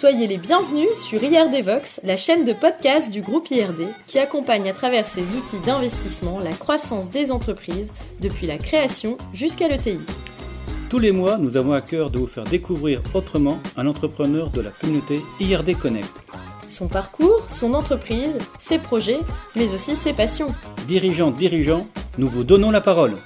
Soyez les bienvenus sur IRD Vox, la chaîne de podcast du groupe IRD qui accompagne à travers ses outils d'investissement la croissance des entreprises depuis la création jusqu'à l'ETI. Tous les mois, nous avons à cœur de vous faire découvrir autrement un entrepreneur de la communauté IRD Connect. Son parcours, son entreprise, ses projets, mais aussi ses passions. Dirigeants, dirigeants, nous vous donnons la parole.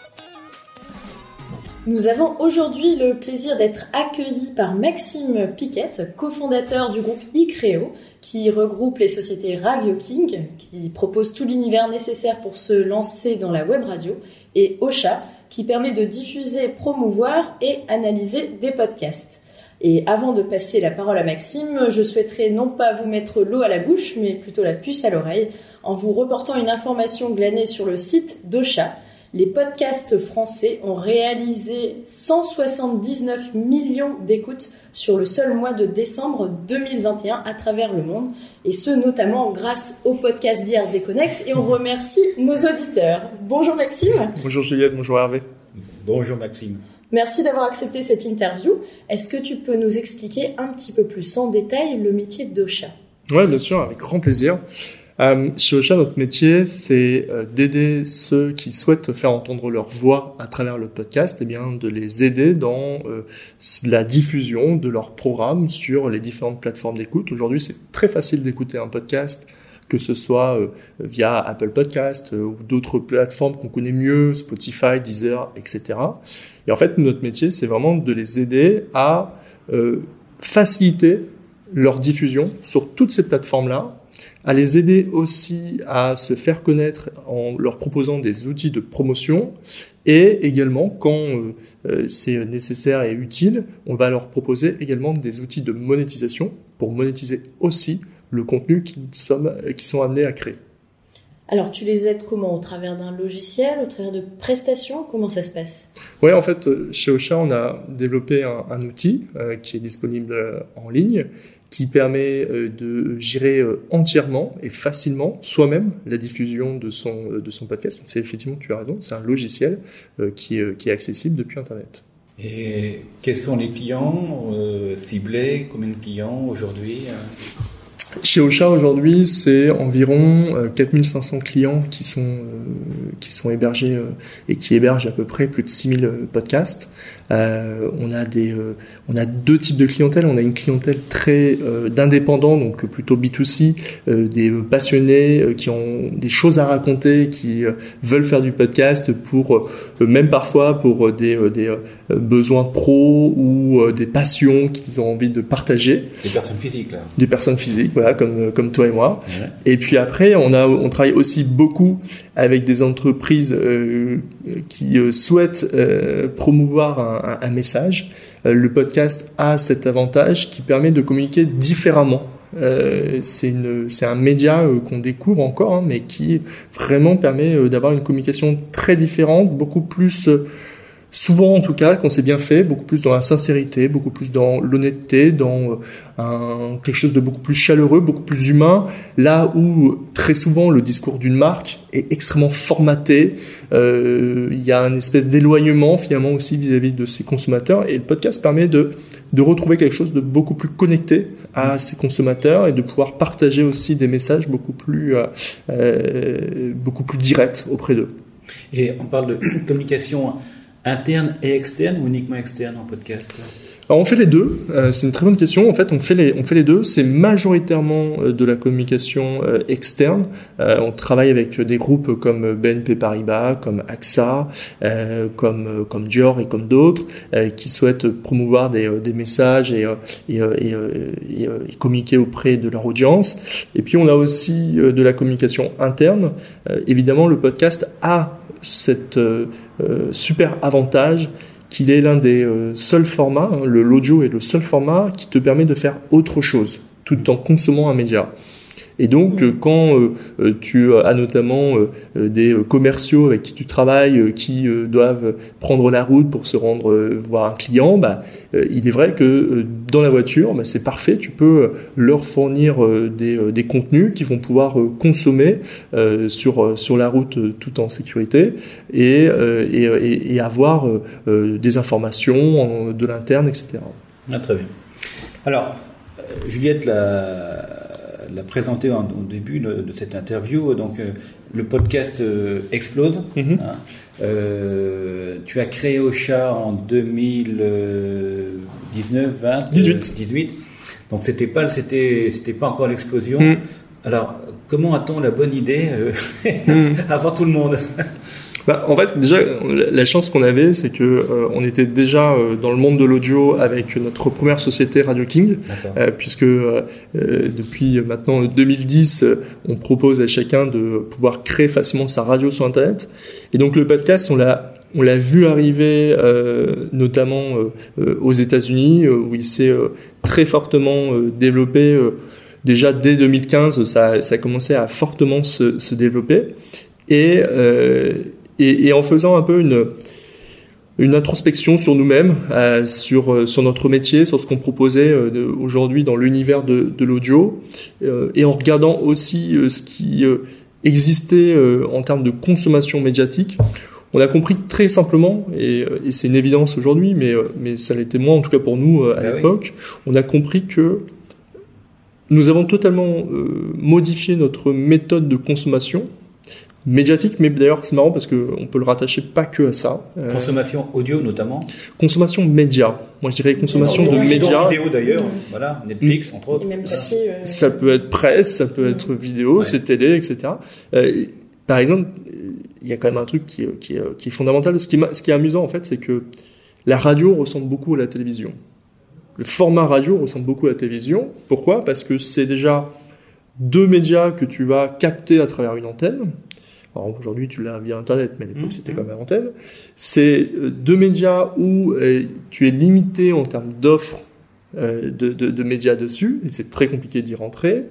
Nous avons aujourd'hui le plaisir d'être accueillis par Maxime Piquette, cofondateur du groupe iCreo, qui regroupe les sociétés Radio King, qui propose tout l'univers nécessaire pour se lancer dans la web radio, et Ocha, qui permet de diffuser, promouvoir et analyser des podcasts. Et avant de passer la parole à Maxime, je souhaiterais non pas vous mettre l'eau à la bouche, mais plutôt la puce à l'oreille, en vous reportant une information glanée sur le site d'Ocha les podcasts français ont réalisé 179 millions d'écoutes sur le seul mois de décembre 2021 à travers le monde, et ce notamment grâce au podcast d'IRD Connect, et on remercie nos auditeurs. Bonjour Maxime. Bonjour Juliette, bonjour Hervé. Bonjour Maxime. Merci d'avoir accepté cette interview. Est-ce que tu peux nous expliquer un petit peu plus en détail le métier d'Ocha? Oui, bien sûr, avec grand plaisir. Euh, chez Ocha, notre métier, c'est euh, d'aider ceux qui souhaitent faire entendre leur voix à travers le podcast, et eh bien de les aider dans euh, la diffusion de leurs programmes sur les différentes plateformes d'écoute. Aujourd'hui, c'est très facile d'écouter un podcast, que ce soit via Apple Podcast ou d'autres plateformes qu'on connaît mieux, Spotify, Deezer, etc. Et en fait, notre métier, c'est vraiment de les aider à faciliter leur diffusion sur toutes ces plateformes-là à les aider aussi à se faire connaître en leur proposant des outils de promotion. Et également quand euh, euh, c'est nécessaire et utile, on va leur proposer également des outils de monétisation pour monétiser aussi le contenu qu'ils qui sont amenés à créer. Alors, tu les aides comment? Au travers d'un logiciel, au travers de prestations? Comment ça se passe? Oui, en fait, euh, chez Ocha, on a développé un, outil qui est disponible en ligne qui permet euh, de gérer euh, entièrement et facilement soi-même la diffusion de son, euh, de son podcast. Donc c'est effectivement, tu as raison, c'est un logiciel qui, qui est accessible depuis Internet. Et quels sont les clients ciblés Combien de clients aujourd'hui chez Ocha aujourd'hui, c'est environ 4500 clients qui sont qui sont hébergés et qui hébergent à peu près plus de 6000 podcasts. Euh, on a des, euh, on a deux types de clientèle. On a une clientèle très euh, d'indépendants, donc plutôt B2C, des passionnés qui ont des choses à raconter, qui veulent faire du podcast pour, même parfois pour des, des besoins pro ou des passions qu'ils ont envie de partager. Des personnes physiques là. Des personnes physiques, voilà, comme comme toi et moi. Et puis après, on a, on travaille aussi beaucoup avec des entreprises qui souhaitent promouvoir un un, message. Euh, le podcast a cet avantage qui permet de communiquer différemment. Euh, c'est un média euh, qu'on découvre encore, hein, mais qui vraiment permet d'avoir une communication très différente, beaucoup plus souvent en tout cas, quand c'est bien fait, beaucoup plus dans la sincérité, beaucoup plus dans l'honnêteté, dans euh, un, quelque chose de beaucoup plus chaleureux, beaucoup plus humain, là où très souvent le discours d'une marque est extrêmement formaté, euh, il y a une espèce d'éloignement finalement aussi vis-à-vis de ses consommateurs, et le podcast permet de, de retrouver quelque chose de beaucoup plus connecté à ses consommateurs et de pouvoir partager aussi des messages beaucoup plus, euh, euh beaucoup plus directs auprès d'eux. Et on parle de communication interne et externe ou uniquement externe en podcast alors on fait les deux, euh, c'est une très bonne question. En fait, on fait les, on fait les deux. C'est majoritairement euh, de la communication euh, externe. on travaille avec des groupes comme BNP Paribas, comme AXA, comme comme Dior et comme d'autres qui souhaitent promouvoir des, des messages et, et, et, et, communiquer auprès de leur audience. Et puis on a aussi de la communication interne. évidemment, le podcast a cette super avantage qu'il est l'un des euh, seuls formats, hein, le l'audio est le seul format qui te permet de faire autre chose tout en consommant un média. Et donc, euh, quand euh, tu as notamment des commerciaux avec qui tu travailles, qui doivent prendre la route pour se rendre voir un client, bah, il est vrai que dans la voiture, bah, c'est parfait. Tu peux leur fournir des, contenus qu'ils vont pouvoir consommer sur sur la route tout en sécurité et, et, et avoir des informations de l'interne, etc. Ah, très bien. Alors, Juliette l'a, l'a présenté en- au début de, de cette interview. Donc, euh, le podcast euh, explose. Mhm. hein. Euh, tu as créé Ocha en 2019, 20, 18. euh, 18. Donc, c'était pas, c'était, c'était pas encore l'explosion. Mhm. Alors, comment a-t-on la bonne idée Mhm. avant tout le monde? Bah, en fait, déjà, la chance qu'on avait, c'est que euh, on était déjà euh, dans le monde de l'audio avec notre première société Radio King, euh, puisque euh, euh, depuis maintenant 2010, euh, on propose à chacun de pouvoir créer facilement sa radio sur Internet. Et donc le podcast, on l'a on l'a vu arriver euh, notamment euh, euh, aux États-Unis, euh, où il s'est euh, très fortement euh, développé. euh, déjà dès 2015, ça, ça a commencé à fortement se, se développer. Et, euh, et, et en faisant un peu une, une introspection sur nous-mêmes, euh, sur, euh, sur notre métier, sur ce qu'on proposait euh, aujourd'hui dans l'univers de, de l'audio, euh, et en regardant aussi ce qui existait en termes de consommation médiatique, on a compris très simplement, et, et c'est une évidence aujourd'hui, mais, mais ça l'était moins en tout cas pour nous à Bah oui. l'époque, on a compris que nous avons totalement modifié notre méthode de consommation médiatique, mais d'ailleurs c'est marrant parce que on peut le rattacher pas que à ça. Euh, Consommation audio notamment. consommation média. Moi je dirais consommation Non, de médias. vidéo d'ailleurs. Voilà, Netflix entre Et autres. même papier. euh, Ça peut être presse, ça peut être vidéo, Ouais. c'est télé, etc. Euh, par exemple, il y a quand même un truc qui, est- qui, est, qui est fondamental. Ce qui, m'a- ce qui est amusant en fait, c'est que la radio ressemble beaucoup à la télévision. Le format radio ressemble beaucoup à la télévision. Pourquoi? Parce que c'est déjà deux médias que tu vas capter à travers une antenne. Alors aujourd'hui, tu l'as via Internet, mais à l'époque, Mhm. c'était comme à l'antenne. C'est euh, deux médias où euh, tu es limité en termes d'offres euh, de, de, de médias dessus, et c'est très compliqué d'y rentrer.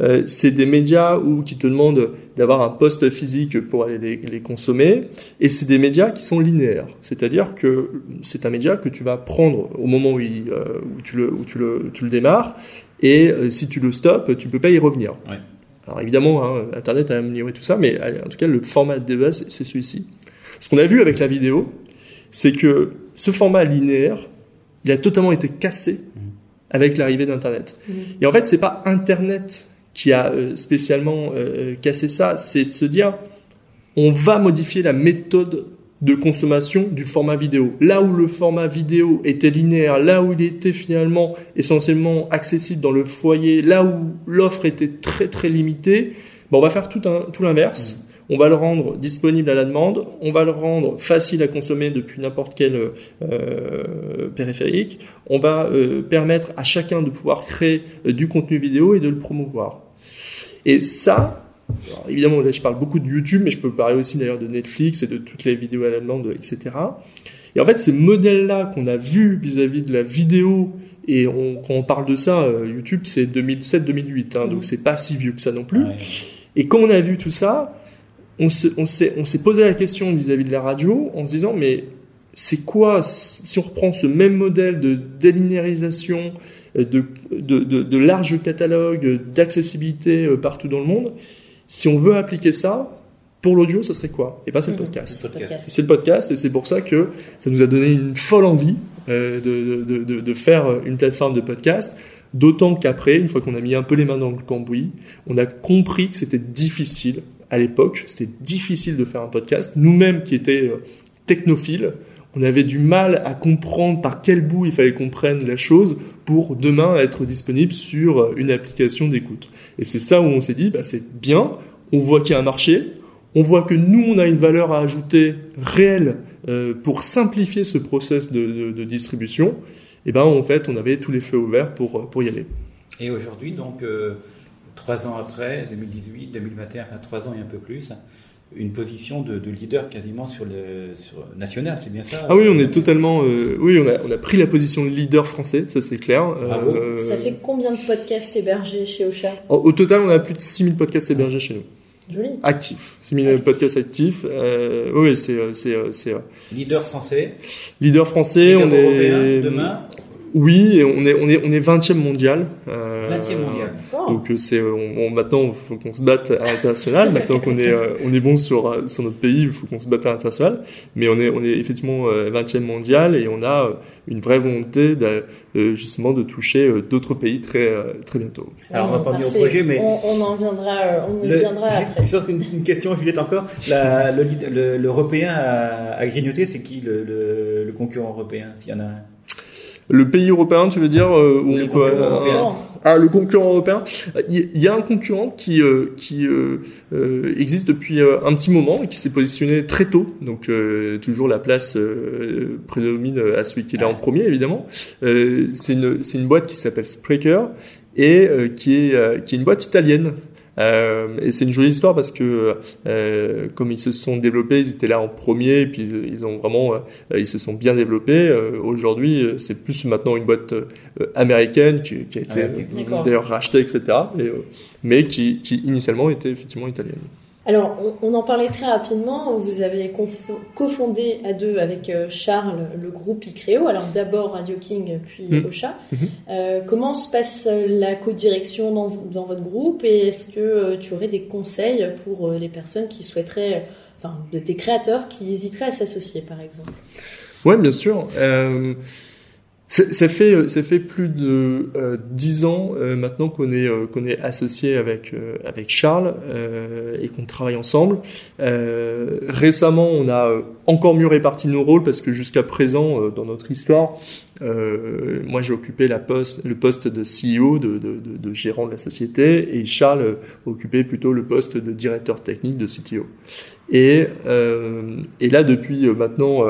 Euh, c'est des médias où qui te demandent d'avoir un poste physique pour aller les, les consommer, et c'est des médias qui sont linéaires. C'est-à-dire que c'est un média que tu vas prendre au moment où, il, euh, où, tu, le, où tu, le, tu le démarres, et euh, si tu le stops, tu peux pas y revenir. Ouais. Alors évidemment, hein, Internet a amélioré tout ça, mais allez, en tout cas, le format de base, c'est- celui-ci. Ce qu'on a vu avec la vidéo, c'est que ce format linéaire, il a totalement été cassé avec l'arrivée d'Internet. Mhm. Et en fait, c'est pas Internet qui a euh, spécialement euh, cassé ça, c'est de se dire, on va modifier la méthode de consommation du format vidéo. Là où le format vidéo était linéaire, là où il était finalement essentiellement accessible dans le foyer, là où l'offre était très très limitée, ben on va faire tout, tout l'inverse. On va le rendre disponible à la demande, on va le rendre facile à consommer depuis n'importe quel euh, périphérique, on va euh, permettre à chacun de pouvoir créer euh, du contenu vidéo et de le promouvoir. Et ça, alors, évidemment, là, je parle beaucoup de YouTube, mais je peux parler aussi d'ailleurs de Netflix et de toutes les vidéos à la demande, etc. Et en fait, ces modèles-là qu'on a vus vis-à-vis de la vidéo, et on, quand on parle de ça, euh, YouTube, c'est 2007-2008, hein, donc c'est pas si vieux que ça non plus. Ouais. Et quand on a vu tout ça, on se- on s'est on s'est posé la question vis-à-vis de la radio en se disant, mais c'est quoi, si on reprend ce même modèle de délinéarisation, euh, de, de, de, de large catalogue, euh, d'accessibilité partout dans le monde, si on veut appliquer ça, pour l'audio, ça serait quoi? Et pas c'est le Mhm. podcast. C'est le podcast. et c'est pour ça que ça nous a donné une folle envie euh, de, de, de, de faire une plateforme de podcast. D'autant qu'après, une fois qu'on a mis un peu les mains dans le cambouis, on a compris que c'était difficile à l'époque. C'était difficile de faire un podcast. Nous-mêmes qui étaient euh, technophiles, on avait du mal à comprendre par quel bout il fallait qu'on prenne la chose pour demain être disponible sur euh, une application d'écoute. Et c'est ça où on s'est dit, bah, c'est bien, on voit qu'il y a un marché, on voit que nous, on a une valeur à ajouter réelle euh, pour simplifier ce process de, distribution. Et ben, en fait, on avait tous les feux ouverts pour, pour y aller. Et aujourd'hui, donc, euh, trois ans après, 2018, 2021, enfin trois ans et un peu plus, une position de, de leader quasiment sur le sur national, c'est bien ça Ah oui, on est totalement. euh, oui, on a, on a pris la position de leader français, ça c'est clair. Euh, Bravo. Ça fait combien de podcasts hébergés chez Ocha? Au, au total, on a plus de 6000 podcasts hébergés chez nous. Joli. Actifs. 6000 Actifs. podcasts actifs. Euh, oui, c'est, euh, c'est, euh, c'est euh, leader français, leader français. leader on européen est demain. Oui, et on est on est on est 20e mondial. Euh, 20e mondial. Donc euh, c'est on, maintenant il faut qu'on se batte à l'international. maintenant qu'on est euh, on est bon sur sur notre pays, il faut qu'on se batte à l'international. Mais on est on est effectivement 20e mondial et on a une vraie volonté de, justement de toucher d'autres pays très très bientôt. Alors on va pas venir au projet, mais on, en viendra on y viendra après. Une, une, question Juliette encore. La, le, l'européen à, à grignoter, c'est qui le, le, le concurrent européen s'il y en a un? Le pays européen, tu veux dire euh, où le on peut, euh, ah, le concurrent européen. Il y a un concurrent qui euh, qui euh, euh, existe depuis un petit moment et qui s'est positionné très tôt. Donc toujours la place prédomine à celui qui est là en premier, évidemment. c'est une c'est une boîte qui s'appelle Spreaker et qui est qui est une boîte italienne. Euh, et c'est une jolie histoire parce que euh, comme ils se sont développés, ils étaient là en premier, et puis ils ont vraiment, euh, ils se sont bien développés. Euh, aujourd'hui, c'est plus maintenant une boîte américaine qui, qui a été ah, d'ailleurs rachetée, etc. mais qui, qui initialement était effectivement italienne. Alors, on, en parlait très rapidement. Vous avez cofondé à deux avec euh, Charles le groupe ICREO. Alors, d'abord Radio King, puis mmh. Ocha. Mmh. Euh, comment se passe la co-direction dans, dans, votre groupe et est-ce que euh, tu aurais des conseils pour les personnes qui souhaiteraient, enfin, des créateurs qui hésiteraient à s'associer, par exemple? Oui, bien sûr. Ça fait, euh, ça fait plus de euh, dix ans euh, maintenant qu'on est, qu'on est associé avec, avec Charles et qu'on travaille ensemble. récemment, on a encore mieux réparti nos rôles parce que jusqu'à présent, dans notre histoire, moi j'ai occupé la poste, le poste de CEO, de, de, de, gérant de la société, et Charles occupait plutôt le poste de directeur technique de CTO. Et, et là, depuis maintenant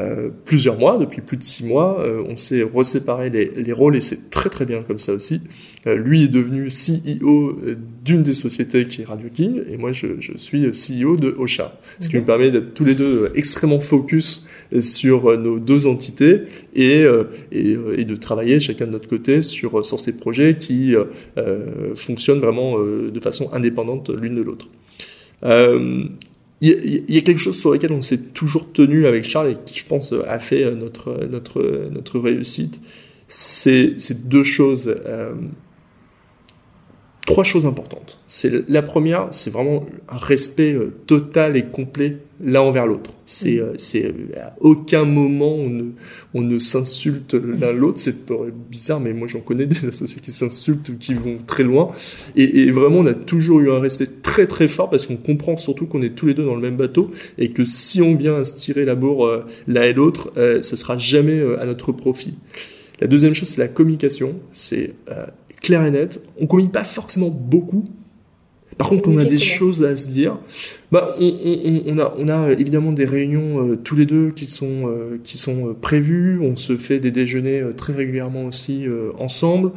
euh, plusieurs mois, depuis plus de six mois. Euh, on s'est reséparé les, les, rôles et c'est très très bien comme ça aussi. Euh, lui est devenu CEO d'une des sociétés qui est Radio King et moi je, je suis CEO de Ocha, ce qui nous permet d'être tous les deux extrêmement focus sur nos deux entités et, et, et, de travailler chacun de notre côté sur, sur ces projets qui fonctionnent vraiment de façon indépendante l'une de l'autre. Euh, il y, a quelque chose sur lequel on s'est toujours tenu avec Charles et qui, je pense, a fait notre, notre, notre réussite. C'est deux choses. Trois choses importantes. C'est la première, c'est vraiment un respect euh, total et complet l'un envers l'autre. C'est, mm. euh, c'est euh, à aucun moment on ne, on ne s'insulte l'un l'autre. C'est bizarre, mais moi j'en connais des associés qui s'insultent ou qui vont très loin. Et, et, vraiment, on a toujours eu un respect très très fort parce qu'on comprend surtout qu'on est tous les deux dans le même bateau et que si on vient se tirer la bourre l'un et l'autre, ça sera jamais à notre profit. La deuxième chose, c'est la communication. C'est clair et net. On communique pas forcément beaucoup. Par contre, on a des choses à se dire. Bah, on, on, on, a, on a évidemment des réunions euh, tous les deux qui sont euh, qui sont euh, prévues. On se fait des déjeuners très régulièrement aussi ensemble.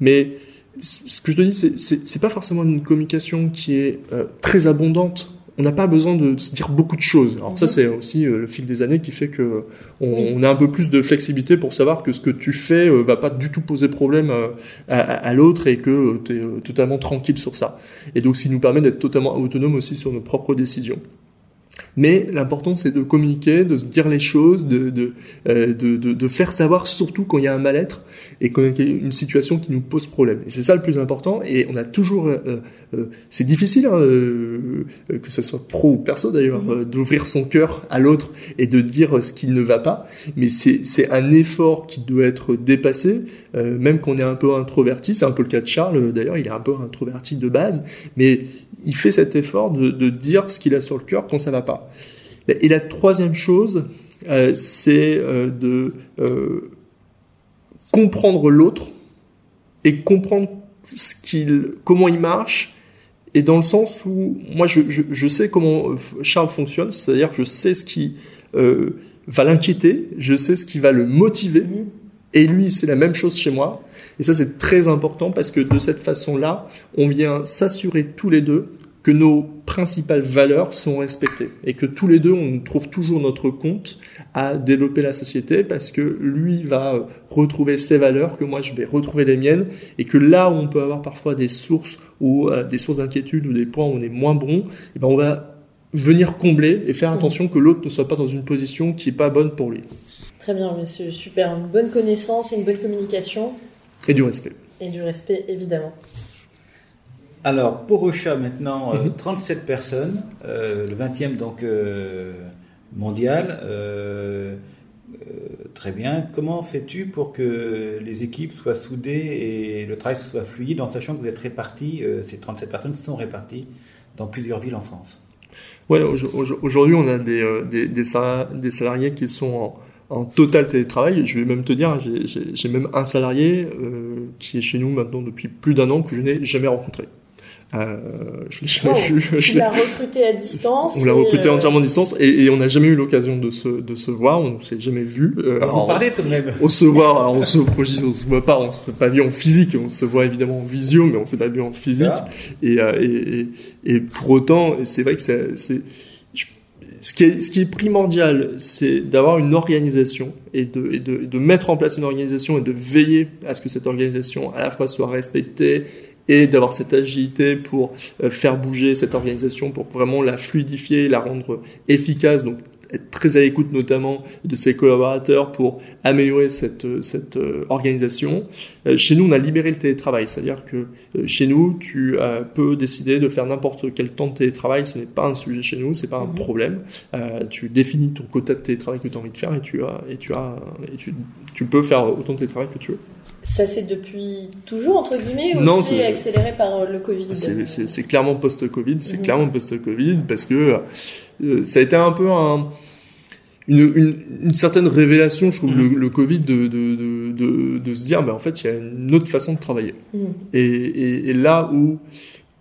mais ce que je te dis, c'est c'est pas forcément une communication qui est très abondante on n'a pas besoin de se dire beaucoup de choses. Alors ça, mhm. c'est aussi euh, le fil des années qui fait que on, a un peu plus de flexibilité pour savoir que ce que tu fais euh, va pas du tout poser problème euh, à, l'autre et que tu es totalement tranquille sur ça. Et donc, ce qui nous permet d'être totalement autonome aussi sur nos propres décisions. Mais l'important, c'est de communiquer, de se dire les choses, de, de, de, de, faire savoir, surtout quand il y a un mal-être et quand il y a une situation qui nous pose problème. Et c'est ça le plus important. Et on a toujours euh, c'est difficile, hein, euh, que ce soit pro ou perso d'ailleurs, euh, d'ouvrir son cœur à l'autre et de dire ce qui ne va pas. Mais c'est un effort qui doit être dépassé, même qu'on est un peu introverti. C'est un peu le cas de Charles d'ailleurs, il est un peu introverti de base, mais il fait cet effort de, de dire ce qu'il a sur le cœur quand ça va pas. Et la troisième chose, c'est de comprendre l'autre et comprendre ce qu'il, comment il marche et dans le sens où moi je, je, je sais comment euh, Charles fonctionne, c'est-à-dire je sais ce qui euh, va l'inquiéter, je sais ce qui va le motiver, mhm. et lui c'est la même chose chez moi. Et ça c'est très important parce que de cette façon-là, on vient s'assurer tous les deux que nos principales valeurs sont respectées et que tous les deux on trouve toujours notre compte à développer la société parce que lui va retrouver ses valeurs, que moi je vais retrouver les miennes et que là où on peut avoir parfois des sources ou euh, des sources d'inquiétude ou des points où on est moins bon, et eh ben on va venir combler et faire attention que l'autre ne soit pas dans une position qui est pas bonne pour lui. Très bien, c'est super. Une bonne connaissance, une bonne communication. Et du respect. Et du respect, évidemment. Alors, pour Ocha, maintenant, 37 mhm. personnes, le 20e donc mondial. très bien. Comment fais-tu pour que les équipes soient soudées et le travail soit fluide en sachant que vous êtes répartis, ces 37 personnes sont réparties dans plusieurs villes en France? Ouais, aujourd'hui, on a des, euh, des, des, salariés qui sont en, en, total télétravail. Je vais même te dire, j'ai même un salarié euh, qui est chez nous maintenant depuis plus d'un an que je n'ai jamais rencontré. Euh, je l'ai jamais oh, vu. Tu l'as recruté à distance. On l'a recruté euh, entièrement à distance et, et on n'a jamais eu l'occasion de se, de se voir. On ne s'est jamais vu. Euh, Vous parlez tout de même. On se voit. Alors on se, on se voit pas. On se fait pas vu en physique. On se voit évidemment en visio, mais on s'est pas vu en physique. Et, euh, et, et, et, pour autant, c'est vrai que c'est ce qui est, ce qui est primordial, c'est d'avoir une organisation et de, et de, de, mettre en place une organisation et de veiller à ce que cette organisation à la fois soit respectée et d'avoir cette agilité pour euh, faire bouger cette organisation, pour vraiment la fluidifier, la rendre efficace. Donc être très à l'écoute notamment de ses collaborateurs pour améliorer cette, euh, cette euh, organisation. Chez nous, on a libéré le télétravail, c'est-à-dire que chez nous, tu peux décider de faire n'importe quel temps de télétravail, ce n'est pas un sujet chez nous, c'est pas un mhm. problème. tu définis ton quota de télétravail que tu as envie de faire et tu as et tu as et tu, tu peux faire autant de télétravail que tu veux. Ça c'est depuis toujours entre guillemets ou non, c'est accéléré par euh, le Covid? C'est clairement post-Covid, c'est mhm. clairement post-Covid parce que euh, ça a été un peu un, une, une, certaine révélation, je trouve, mhm. le, le, Covid, de, de, de, de, se dire, mais en fait, il y a une autre façon de travailler. Mhm. Et, et, et, là où,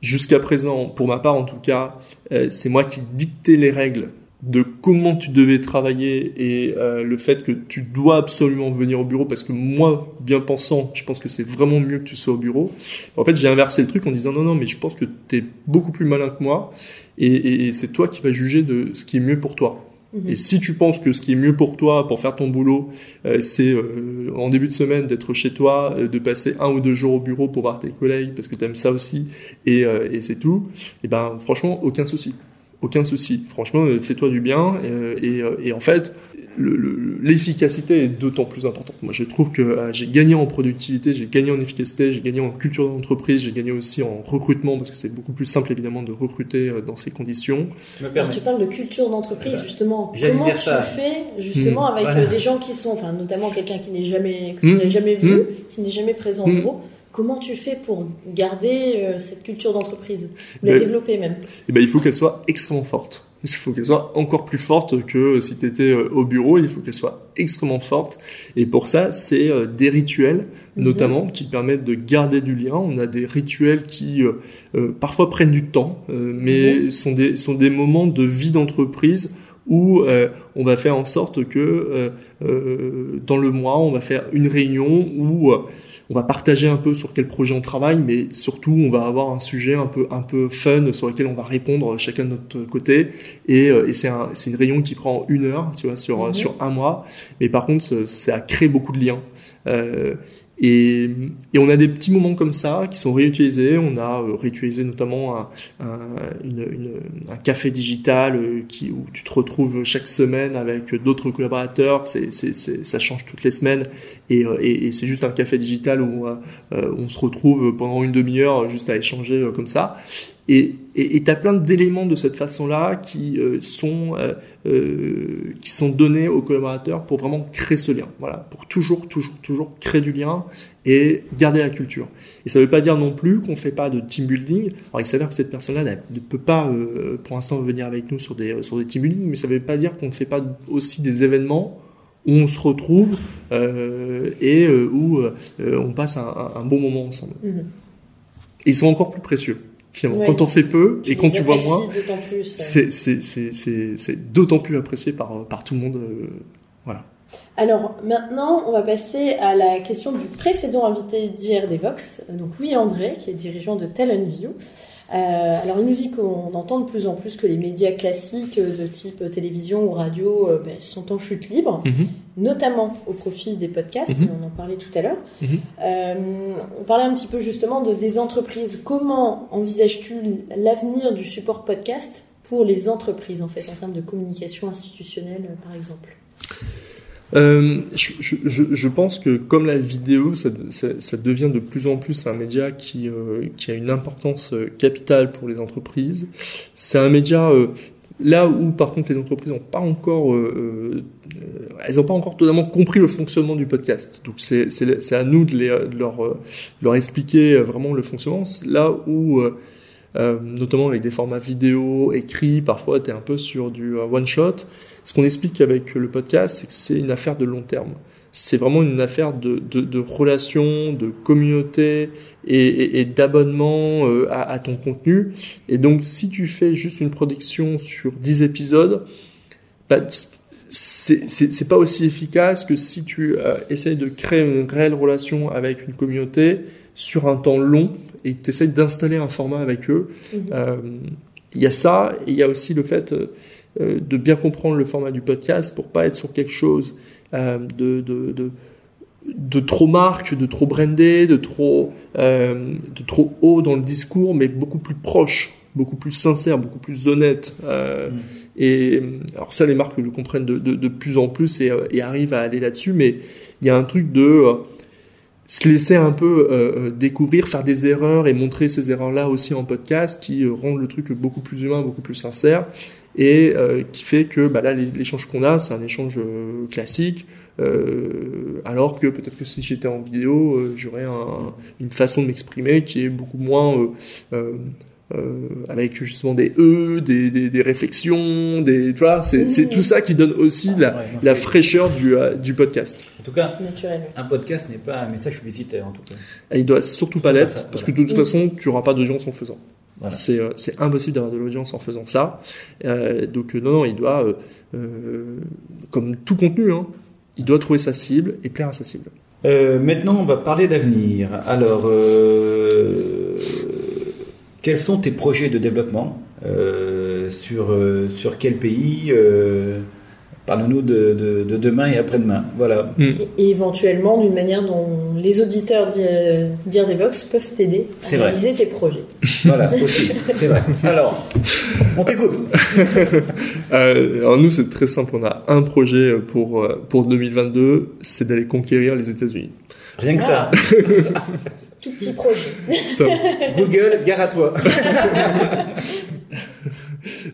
jusqu'à présent, pour ma part en tout cas, euh, c'est moi qui dictais les règles de comment tu devais travailler et euh, le fait que tu dois absolument venir au bureau parce que moi, bien pensant, je pense que c'est vraiment mieux que tu sois au bureau. En fait, j'ai inversé le truc en disant non, non, mais je pense que tu es beaucoup plus malin que moi et, et, c'est toi qui vas juger de ce qui est mieux pour toi. Mhm. Et si tu penses que ce qui est mieux pour toi, pour faire ton boulot, euh, c'est euh, en début de semaine d'être chez toi, de passer un ou deux jours au bureau pour voir tes collègues parce que tu aimes ça aussi, et, et c'est tout, et ben franchement, aucun souci aucun souci. Franchement, euh, fais-toi du bien. Euh, euh, et, en fait, l'efficacité est d'autant plus importante. Moi, je trouve que j'ai gagné en productivité, j'ai gagné en efficacité, j'ai gagné en culture d'entreprise, j'ai gagné aussi en recrutement parce que c'est beaucoup plus simple évidemment de recruter dans ces conditions. Alors, tu parles de culture d'entreprise justement. Comment tu fais justement hmm. avec des gens qui sont, enfin notamment quelqu'un qui n'est jamais, que hmm. jamais vu, hmm. qui n'est jamais présent au bureau Comment tu fais pour garder euh, cette culture d'entreprise? La ben, développer même? Eh ben, Il faut qu'elle soit extrêmement forte. Il faut qu'elle soit encore plus forte que si tu étais euh, au bureau. Il faut qu'elle soit extrêmement forte. Et pour ça, c'est euh, des rituels, mhm. notamment, qui permettent de garder du lien. On a des rituels qui parfois prennent du temps, mais mhm. sont, des, sont des moments de vie d'entreprise où on va faire en sorte que dans le mois, on va faire une réunion où on va partager un peu sur quel projet on travaille, mais surtout on va avoir un sujet un peu un peu fun sur lequel on va répondre chacun de notre côté. Et, euh, et c'est un, c'est une réunion qui prend une heure, tu vois, sur mhm. sur un mois. Mais par contre, ça crée beaucoup de liens. Et, et, on a des petits moments comme ça qui sont réutilisés. On a euh, réutilisé notamment un, un, une, un café digital euh, qui, où tu te retrouves chaque semaine avec d'autres collaborateurs. C'est, c'est, ça change toutes les semaines. Et, euh, et, et c'est juste un café digital où on se retrouve pendant une demi-heure juste à échanger comme ça. Et et tu as plein d'éléments de cette façon-là qui euh, sont euh, euh, qui sont donnés aux collaborateurs pour vraiment créer ce lien. Voilà, pour toujours toujours toujours créer du lien et garder la culture. Et ça ne veut pas dire non plus qu'on fait pas de team building. Alors il s'avère que cette personne-là ne peut pas pour l'instant venir avec nous sur des sur des team building, mais ça ne veut pas dire qu'on ne fait pas aussi des événements où on se retrouve et où on passe un, un, bon moment ensemble. Mmh. Ils sont encore plus précieux. Quand on fait peu et quand tu vois moins, c'est d'autant plus apprécié par, par tout le monde. Euh, voilà. Alors maintenant, on va passer à la question du précédent invité d'hier des Vox, donc Louis André, qui est dirigeant de Talent View. Euh, alors il nous dit qu'on entend de plus en plus que les médias classiques de type télévision ou radio euh, ben, sont en chute libre, mhm. Notamment au profit des podcasts, mhm. on en parlait tout à l'heure. Mhm. Euh, on parlait un petit peu justement de, des entreprises. Comment envisages-tu l'avenir du support podcast pour les entreprises en fait, en termes de communication institutionnelle par exemple? Euh, je, je, je, pense que comme la vidéo, ça, ça, ça, devient de plus en plus un média qui, euh, qui a une importance capitale pour les entreprises. C'est un média là où par contre les entreprises n'ont pas encore, euh, elles n'ont pas encore totalement compris le fonctionnement du podcast. Donc c'est à nous de, de leur expliquer vraiment le fonctionnement. Là où euh, notamment avec des formats vidéo, écrits, parfois tu es un peu sur du one shot. Ce qu'on explique avec le podcast, c'est que c'est une affaire de long terme. C'est vraiment une affaire de, de, de relation, de communauté et, d'abonnement euh, à, à, ton contenu. Et donc, si tu fais juste une production sur 10 épisodes, bah, c'est pas aussi efficace que si tu euh, essayes de créer une réelle relation avec une communauté sur un temps long et tu essayes d'installer un format avec eux. Il -hmm. euh, y a ça, et il y a aussi le fait euh, euh, de bien comprendre le format du podcast pour pas être sur quelque chose euh, de, de, de, de, trop marque, de trop brandé, de trop, euh, de trop haut dans le discours, mais beaucoup plus proche, beaucoup plus sincère, beaucoup plus honnête. Euh, mmh. Et alors ça, les marques le comprennent de, de, de plus en plus et, et arrivent à aller là-dessus, mais il y a un truc de se laisser un peu euh, découvrir, faire des erreurs et montrer ces erreurs-là aussi en podcast qui euh, rendent le truc beaucoup plus humain, beaucoup plus sincère et euh, qui fait que bah là l'échange qu'on a c'est un échange euh, classique euh, alors que peut-être que si j'étais en vidéo j'aurais un, une façon de m'exprimer qui est beaucoup moins euh, avec justement des e, des, des, des réflexions, des, tu vois, c'est, c'est tout ça qui donne aussi la, ouais, la fraîcheur du, euh, du podcast. En tout cas, un podcast n'est pas un message publicitaire en tout cas. Et il doit surtout pas l'être, parce que de toute façon, tu auras pas d'audience en faisant. Voilà. C'est, euh, c'est impossible d'avoir de l'audience en faisant ça. Euh, donc non, non, il doit, euh, comme tout contenu, hein, il doit trouver sa cible et plaire à sa cible. maintenant, on va parler d'avenir. Alors, quels sont tes projets de développement euh, sur, euh, sur quel pays euh, Parle-nous de, de, de, demain et après-demain. Voilà. Mm. Et, éventuellement, d'une manière dont les auditeurs d'Ir Devox peuvent t'aider à réaliser vrai. tes projets. Voilà, aussi. c'est vrai. Alors, on t'écoute. euh, alors, nous, c'est très simple. On a un projet pour, pour 2022 c'est d'aller conquérir les États-Unis. Rien que ah. ça. tout petit projet. Google, gare à toi.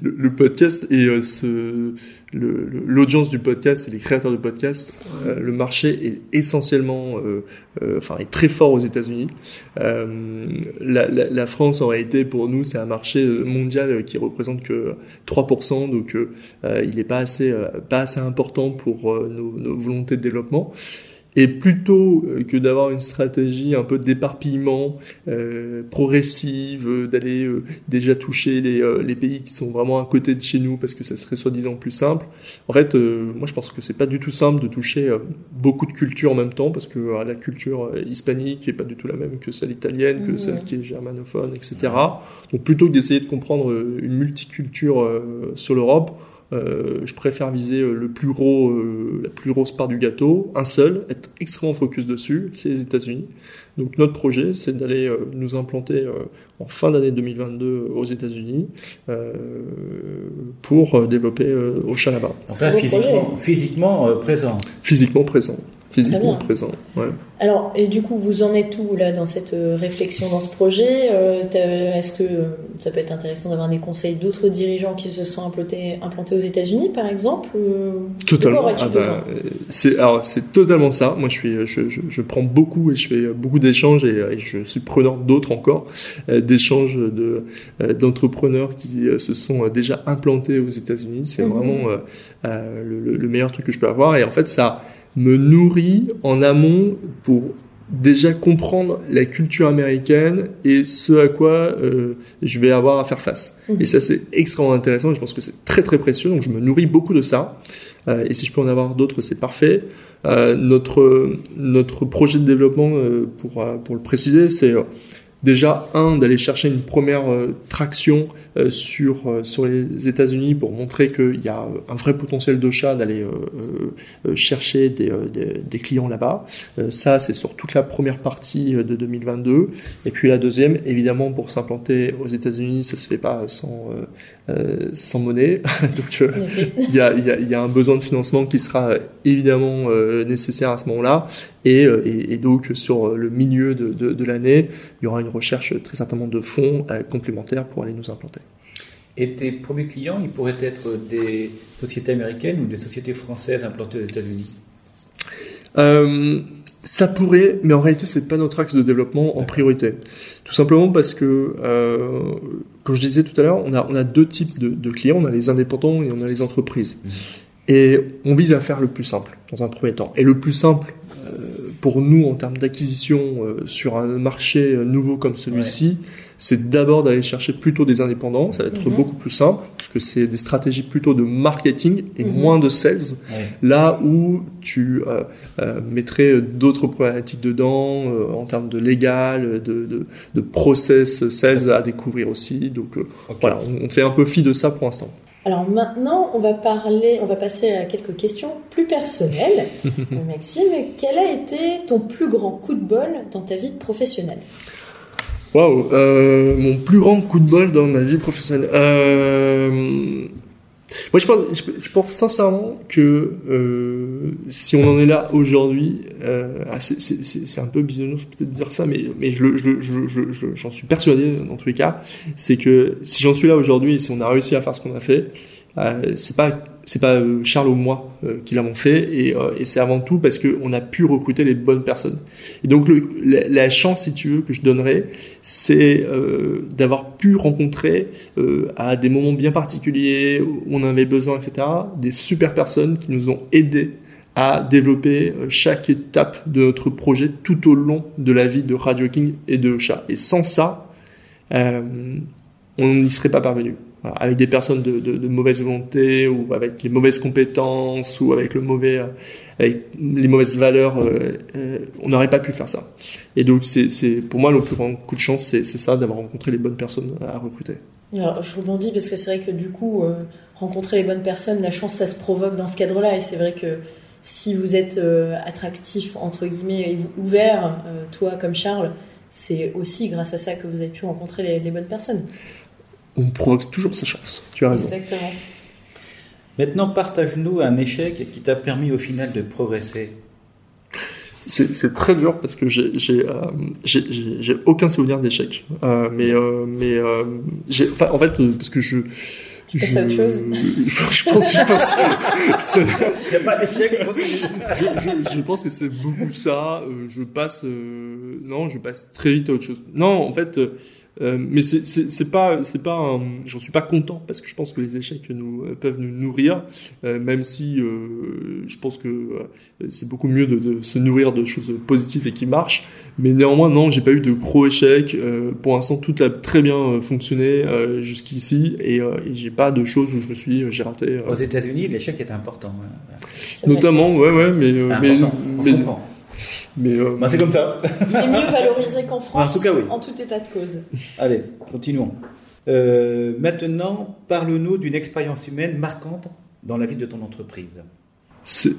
le, le, podcast et euh, ce, l'audience du podcast et les créateurs de podcast, euh, le marché est essentiellement, euh, euh enfin, est très fort aux États-Unis. Euh, la, la, la, France aurait été pour nous, c'est un marché mondial qui représente que 3%, donc il n'est pas assez, pas assez important pour nos, nos volontés de développement. Et plutôt euh, que d'avoir une stratégie un peu d'éparpillement euh, progressive, euh, d'aller euh, déjà toucher les, euh, les, pays qui sont vraiment à côté de chez nous parce que ça serait soi-disant plus simple. En fait, euh, moi je pense que c'est pas du tout simple de toucher beaucoup de cultures en même temps parce que la culture hispanique est pas du tout la même que celle italienne, que mmh. celle qui est germanophone, etc. Donc plutôt que d'essayer de comprendre une multiculture sur l'Europe, euh, je préfère viser euh, le plus gros, euh, la plus grosse part du gâteau, un seul, être extrêmement focus dessus, c'est les États-Unis. Donc notre projet, c'est d'aller euh, nous implanter euh, en fin d'année 2022 aux États-Unis euh, pour développer Ocha là-bas. Donc là, physiquement, physiquement présent. Physiquement présent physiquement présent. Ouais. Alors, et du coup, vous en êtes où là dans cette euh, réflexion, dans ce projet euh, Est-ce que euh, ça peut être intéressant d'avoir des conseils d'autres dirigeants qui se sont implantés, implantés aux États-Unis, par exemple Totalement. Ah bah, c'est alors c'est totalement ça. Moi, je suis, je, je, je, prends beaucoup et je fais beaucoup d'échanges et, et, je suis preneur d'autres encore d'échanges de d'entrepreneurs qui se sont déjà implantés aux États-Unis. C'est mmh. vraiment le, le meilleur truc que je peux avoir et en fait ça me nourrit en amont pour déjà comprendre la culture américaine et ce à quoi euh, je vais avoir à faire face. Mmh. Et ça, c'est extrêmement intéressant. Et je pense que c'est très très précieux. Donc, je me nourris beaucoup de ça. Euh, et si je peux en avoir d'autres, c'est parfait. Euh, notre notre projet de développement, euh, pour pour le préciser, c'est déjà un d'aller chercher une première traction sur sur les États-Unis pour montrer qu'il y a un vrai potentiel de chat d'aller chercher des, des, clients là-bas. ça, c'est sur toute la première partie de 2022. Et puis la deuxième, évidemment, pour s'implanter aux États-Unis, ça se fait pas sans sans monnaie. Donc il y a, y, y a un besoin de financement qui sera évidemment nécessaire à ce moment-là. Euh, et, et, donc sur le milieu de, de, de l'année, il y aura une recherche très certainement de fonds euh, complémentaires pour aller nous implanter. Et tes premiers clients, ils pourraient être des sociétés américaines ou des sociétés françaises implantées aux États-Unis? Euh, ça pourrait, mais en réalité, c'est pas notre axe de développement en priorité. Tout simplement parce que, euh, comme je disais tout à l'heure, on a, on a deux types de, de, clients. On a les indépendants et on a les entreprises. Mmh. Et on vise à faire le plus simple dans un premier temps. Et le plus simple, pour nous en termes d'acquisition euh, sur un marché euh, nouveau comme celui-ci, c'est d'abord d'aller chercher plutôt des indépendants. Ça va être mhm. beaucoup plus simple parce que c'est des stratégies plutôt de marketing et mhm. moins de sales. Là où tu euh, euh mettrais d'autres problématiques dedans en termes de légal, de, de, de process sales à découvrir aussi. Donc voilà, on, on fait un peu fi de ça pour l'instant. Alors maintenant, on va parler, on va passer à quelques questions plus personnelles. Euh, Maxime, quel a été ton plus grand coup de bol dans ta vie professionnelle? Waouh, euh, mon plus grand coup de bol dans ma vie professionnelle. Euh, moi, je pense, sincèrement que euh, si on en est là aujourd'hui, euh, ah, c'est un peu bisounours peut-être de dire ça, mais, mais je, je, je, j'en suis persuadé dans tous les cas, c'est que si j'en suis là aujourd'hui et si on a réussi à faire ce qu'on a fait, euh, c'est pas c'est pas euh, Charles ou moi euh, qui l'avons fait et, euh, et c'est avant tout parce qu'on a pu recruter les bonnes personnes. Et donc la, chance, si tu veux, que je donnerais, c'est d'avoir pu rencontrer à des moments bien particuliers où on avait besoin, etc., des super personnes qui nous ont aidés à développer chaque étape de notre projet tout au long de la vie de Radio King et de Chat. Et sans ça, on n'y serait pas parvenu avec des personnes de, mauvaise volonté ou avec les mauvaises compétences ou avec le mauvais euh, les mauvaises valeurs euh, euh, on n'aurait pas pu faire ça. Et donc c'est pour moi le plus grand coup de chance c'est ça d'avoir rencontré les bonnes personnes à recruter. Alors je rebondis parce que c'est vrai que du coup rencontrer les bonnes personnes la chance ça se provoque dans ce cadre là et c'est vrai que si vous êtes attractif entre guillemets et ouvert toi comme Charles c'est aussi grâce à ça que vous avez pu rencontrer les bonnes personnes on provoque toujours sa chance. Tu as raison. Exactement. Maintenant, partage-nous un échec qui t'a permis au final de progresser. C'est très dur parce que j'ai euh, aucun souvenir d'échec. Euh, mais euh, mais euh, en fait parce que je tu autre chose? je, pense, je pense Il n'y a pas d'échec, je, je, pense que c'est beaucoup ça. je passe, non, je passe très vite à autre chose. Non, en fait, euh, mais c'est pas, c'est pas, j'en suis pas content parce que je pense que les échecs nous euh, peuvent nous nourrir, euh, même si je pense que c'est beaucoup mieux de, de, se nourrir de choses positives et qui marchent. Mais néanmoins, non, j'ai pas eu de gros échecs. pour l'instant, tout a très bien fonctionné jusqu'ici et, et j'ai pas de choses où je me suis, j'ai raté. Aux États-Unis, l'échec est important. Notamment, ouais, ouais, mais, mais, mais, mais euh, bah, c'est comme ça. Il est mieux valorisé qu'en France. En tout, cas, oui. en tout état de cause. Allez, continuons. Euh, maintenant, parle-nous d'une expérience humaine marquante dans la vie de ton entreprise. C'est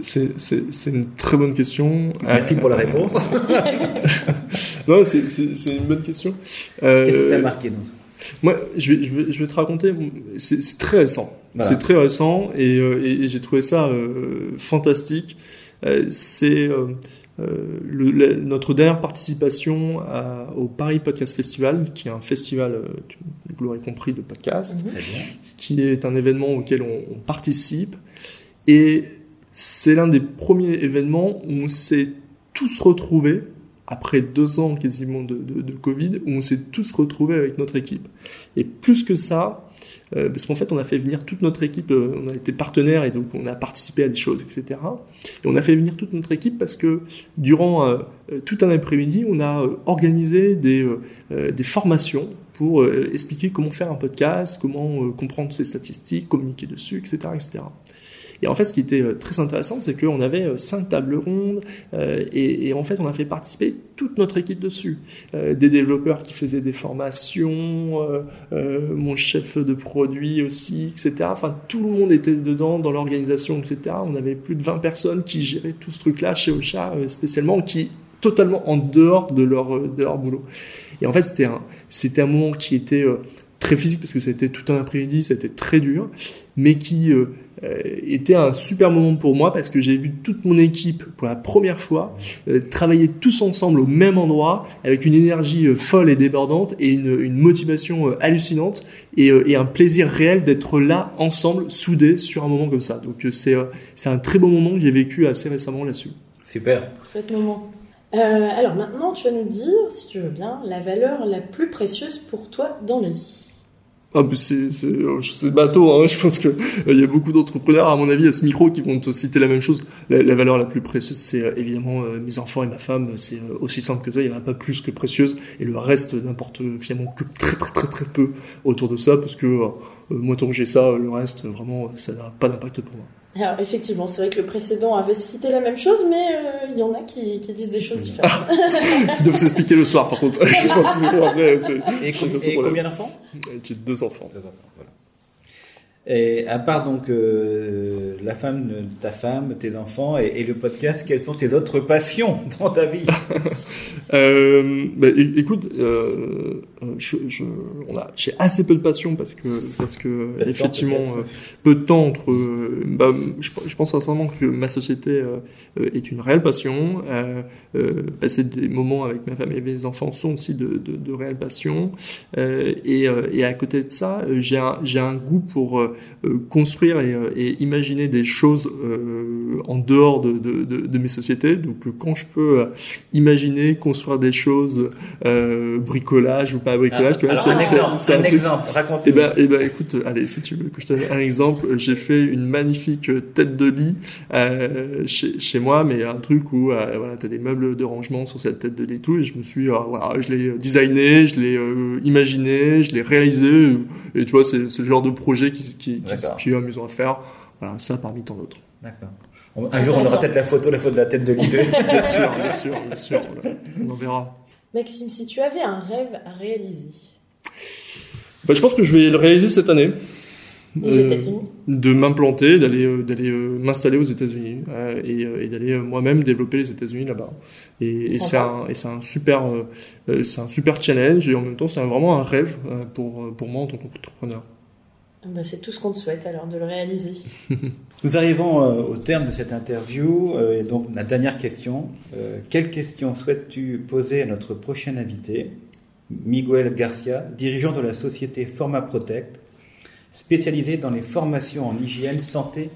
une très bonne question. Merci pour la réponse. non, c'est une bonne question. Euh, Qu'est-ce qui t'a marqué dans ça? moi, je vais, je, vais, je vais te raconter, c'est très récent. C'est très récent et, euh, et, et j'ai trouvé ça euh, fantastique. Euh, c'est euh, le, notre dernière participation à, au Paris Podcast Festival, qui est un festival, euh, vous l'aurez compris, de podcast, mhm. qui est un événement auquel on, on participe. Et c'est l'un des premiers événements où on s'est tous retrouvés, après deux ans quasiment de, de, de Covid, où on s'est tous retrouvés avec notre équipe. Et plus que ça, euh, parce qu'en fait, on a fait venir toute notre équipe, euh, on a été partenaire et donc on a participé à des choses, etc. Et on a fait venir toute notre équipe parce que durant euh, tout un après-midi, on a organisé des, des formations pour expliquer comment faire un podcast, comment comprendre ses statistiques, communiquer dessus, etc., etc. Et en fait, ce qui était très intéressant, c'est qu'on avait cinq tables rondes et, et, en fait, on a fait participer toute notre équipe dessus. des développeurs qui faisaient des formations, mon chef de produit aussi, etc. Enfin, tout le monde était dedans dans l'organisation, etc. On avait plus de 20 personnes qui géraient tout ce truc-là chez Ocha spécialement, qui totalement en dehors de leur, de leur boulot. Et en fait, c'était un, c'était un moment qui était euh, très physique parce que c'était tout un après-midi, c'était très dur, mais qui euh, euh, était un super moment pour moi parce que j'ai vu toute mon équipe pour la première fois travailler tous ensemble au même endroit avec une énergie folle et débordante et une, une motivation hallucinante et, et, un plaisir réel d'être là ensemble, soudés sur un moment comme ça. Donc c'est c'est un très bon moment que j'ai vécu assez récemment là-dessus. Super. Chouette moment. Euh, alors maintenant, tu vas nous dire, si tu veux bien, la valeur la plus précieuse pour toi dans la vie. Ah, c'est, c'est, bateau, hein. je pense que euh, y a beaucoup d'entrepreneurs, à mon avis, à ce micro, qui vont te citer la même chose. La, valeur la plus précieuse, c'est euh, évidemment mes enfants et ma femme. C'est aussi simple que ça. Il n'y en a pas plus que précieuse, et le reste n'importe finalement que très très très très peu autour de ça, parce que moi, tant que j'ai ça, le reste, vraiment, ça n'a pas d'impact pour moi. Alors effectivement, c'est vrai que le précédent avait cité la même chose, mais euh, il y en a qui, qui, disent des choses différentes. qui doivent s'expliquer le soir, par contre. Je pense que après, c'est... Et, combien d'enfants J'ai deux enfants. Deux enfants, voilà. Et à part donc euh, la femme, ta femme, tes enfants et, le podcast, quelles sont tes autres passions dans ta vie? Euh, bah, Écoute, euh, je, je, on a, j'ai assez peu de passion parce que parce que effectivement euh, peu de temps entre. Bah, je, je, pense sincèrement que ma société est une réelle passion. passer des moments avec ma femme et mes enfants sont aussi de, de, de réelles passions. et, et à côté de ça, j'ai un, j'ai un goût pour euh, construire euh, et, imaginer des choses euh, en dehors de, de, de, mes sociétés. Donc quand je peux imaginer construire des choses, bricolage ou pas bricolage, tu vois, c'est un, exemple, un, exemple, raconte. Eh ben, eh ben, écoute, allez, si tu veux que je te donne un exemple, j'ai fait une magnifique tête de lit chez, chez moi, mais un truc où voilà, t'as des meubles de rangement sur cette tête de lit et tout, et je me suis, voilà, je l'ai designé, je l'ai imaginé, je l'ai réalisé, et tu vois, c'est ce genre de projet qui, qui, qui, est amusant à faire. Voilà, ça parmi tant d'autres. D'accord. Un jour, on aura peut-être la photo, la photo de la tête de l'idée. bien sûr, bien sûr, bien sûr. On en verra. Maxime, si tu avais un rêve à réaliser bah, Je pense que je vais le réaliser cette année. Euh, de m'implanter, d'aller euh, d'aller euh, m'installer aux États-Unis et, et d'aller moi-même développer les États-Unis là-bas. Et, et c'est un et c'est un super c'est un super challenge et en même temps c'est vraiment un rêve pour pour moi en tant qu'entrepreneur. Bah, c'est tout ce qu'on te souhaite alors de le réaliser. Nous arrivons euh, au terme de cette interview euh, et donc la dernière question. Euh, quelle question souhaites-tu poser à notre prochain invité, Miguel Garcia, dirigeant de la société Forma Protect, spécialisée dans les formations en hygiène, santé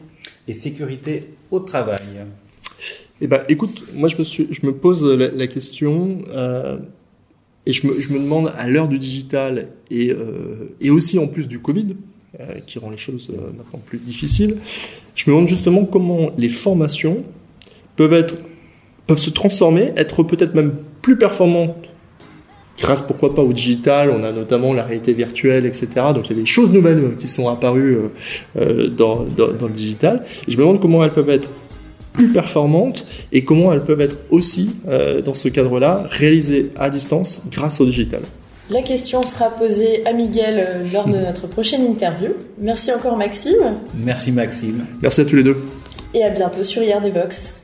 et sécurité au travail? Eh ben, écoute, moi je me, suis, je me pose la, question. Et je me, je me, demande à l'heure du digital et, et aussi en plus du Covid, euh, qui rend les choses euh, maintenant plus difficiles. Je me demande justement comment les formations peuvent être peuvent se transformer, être peut-être même plus performantes grâce pourquoi pas au digital, on a notamment la réalité virtuelle, etc. Donc il y a des choses nouvelles qui sont apparues euh, dans, dans, le digital. Je me demande comment elles peuvent être plus performantes et comment elles peuvent être aussi, euh, dans ce cadre-là, réalisées à distance grâce au digital. La question sera posée à Miguel euh, lors de notre prochaine interview. Merci encore Maxime. Merci Maxime. Merci à tous les deux. Et à bientôt sur IRD Box.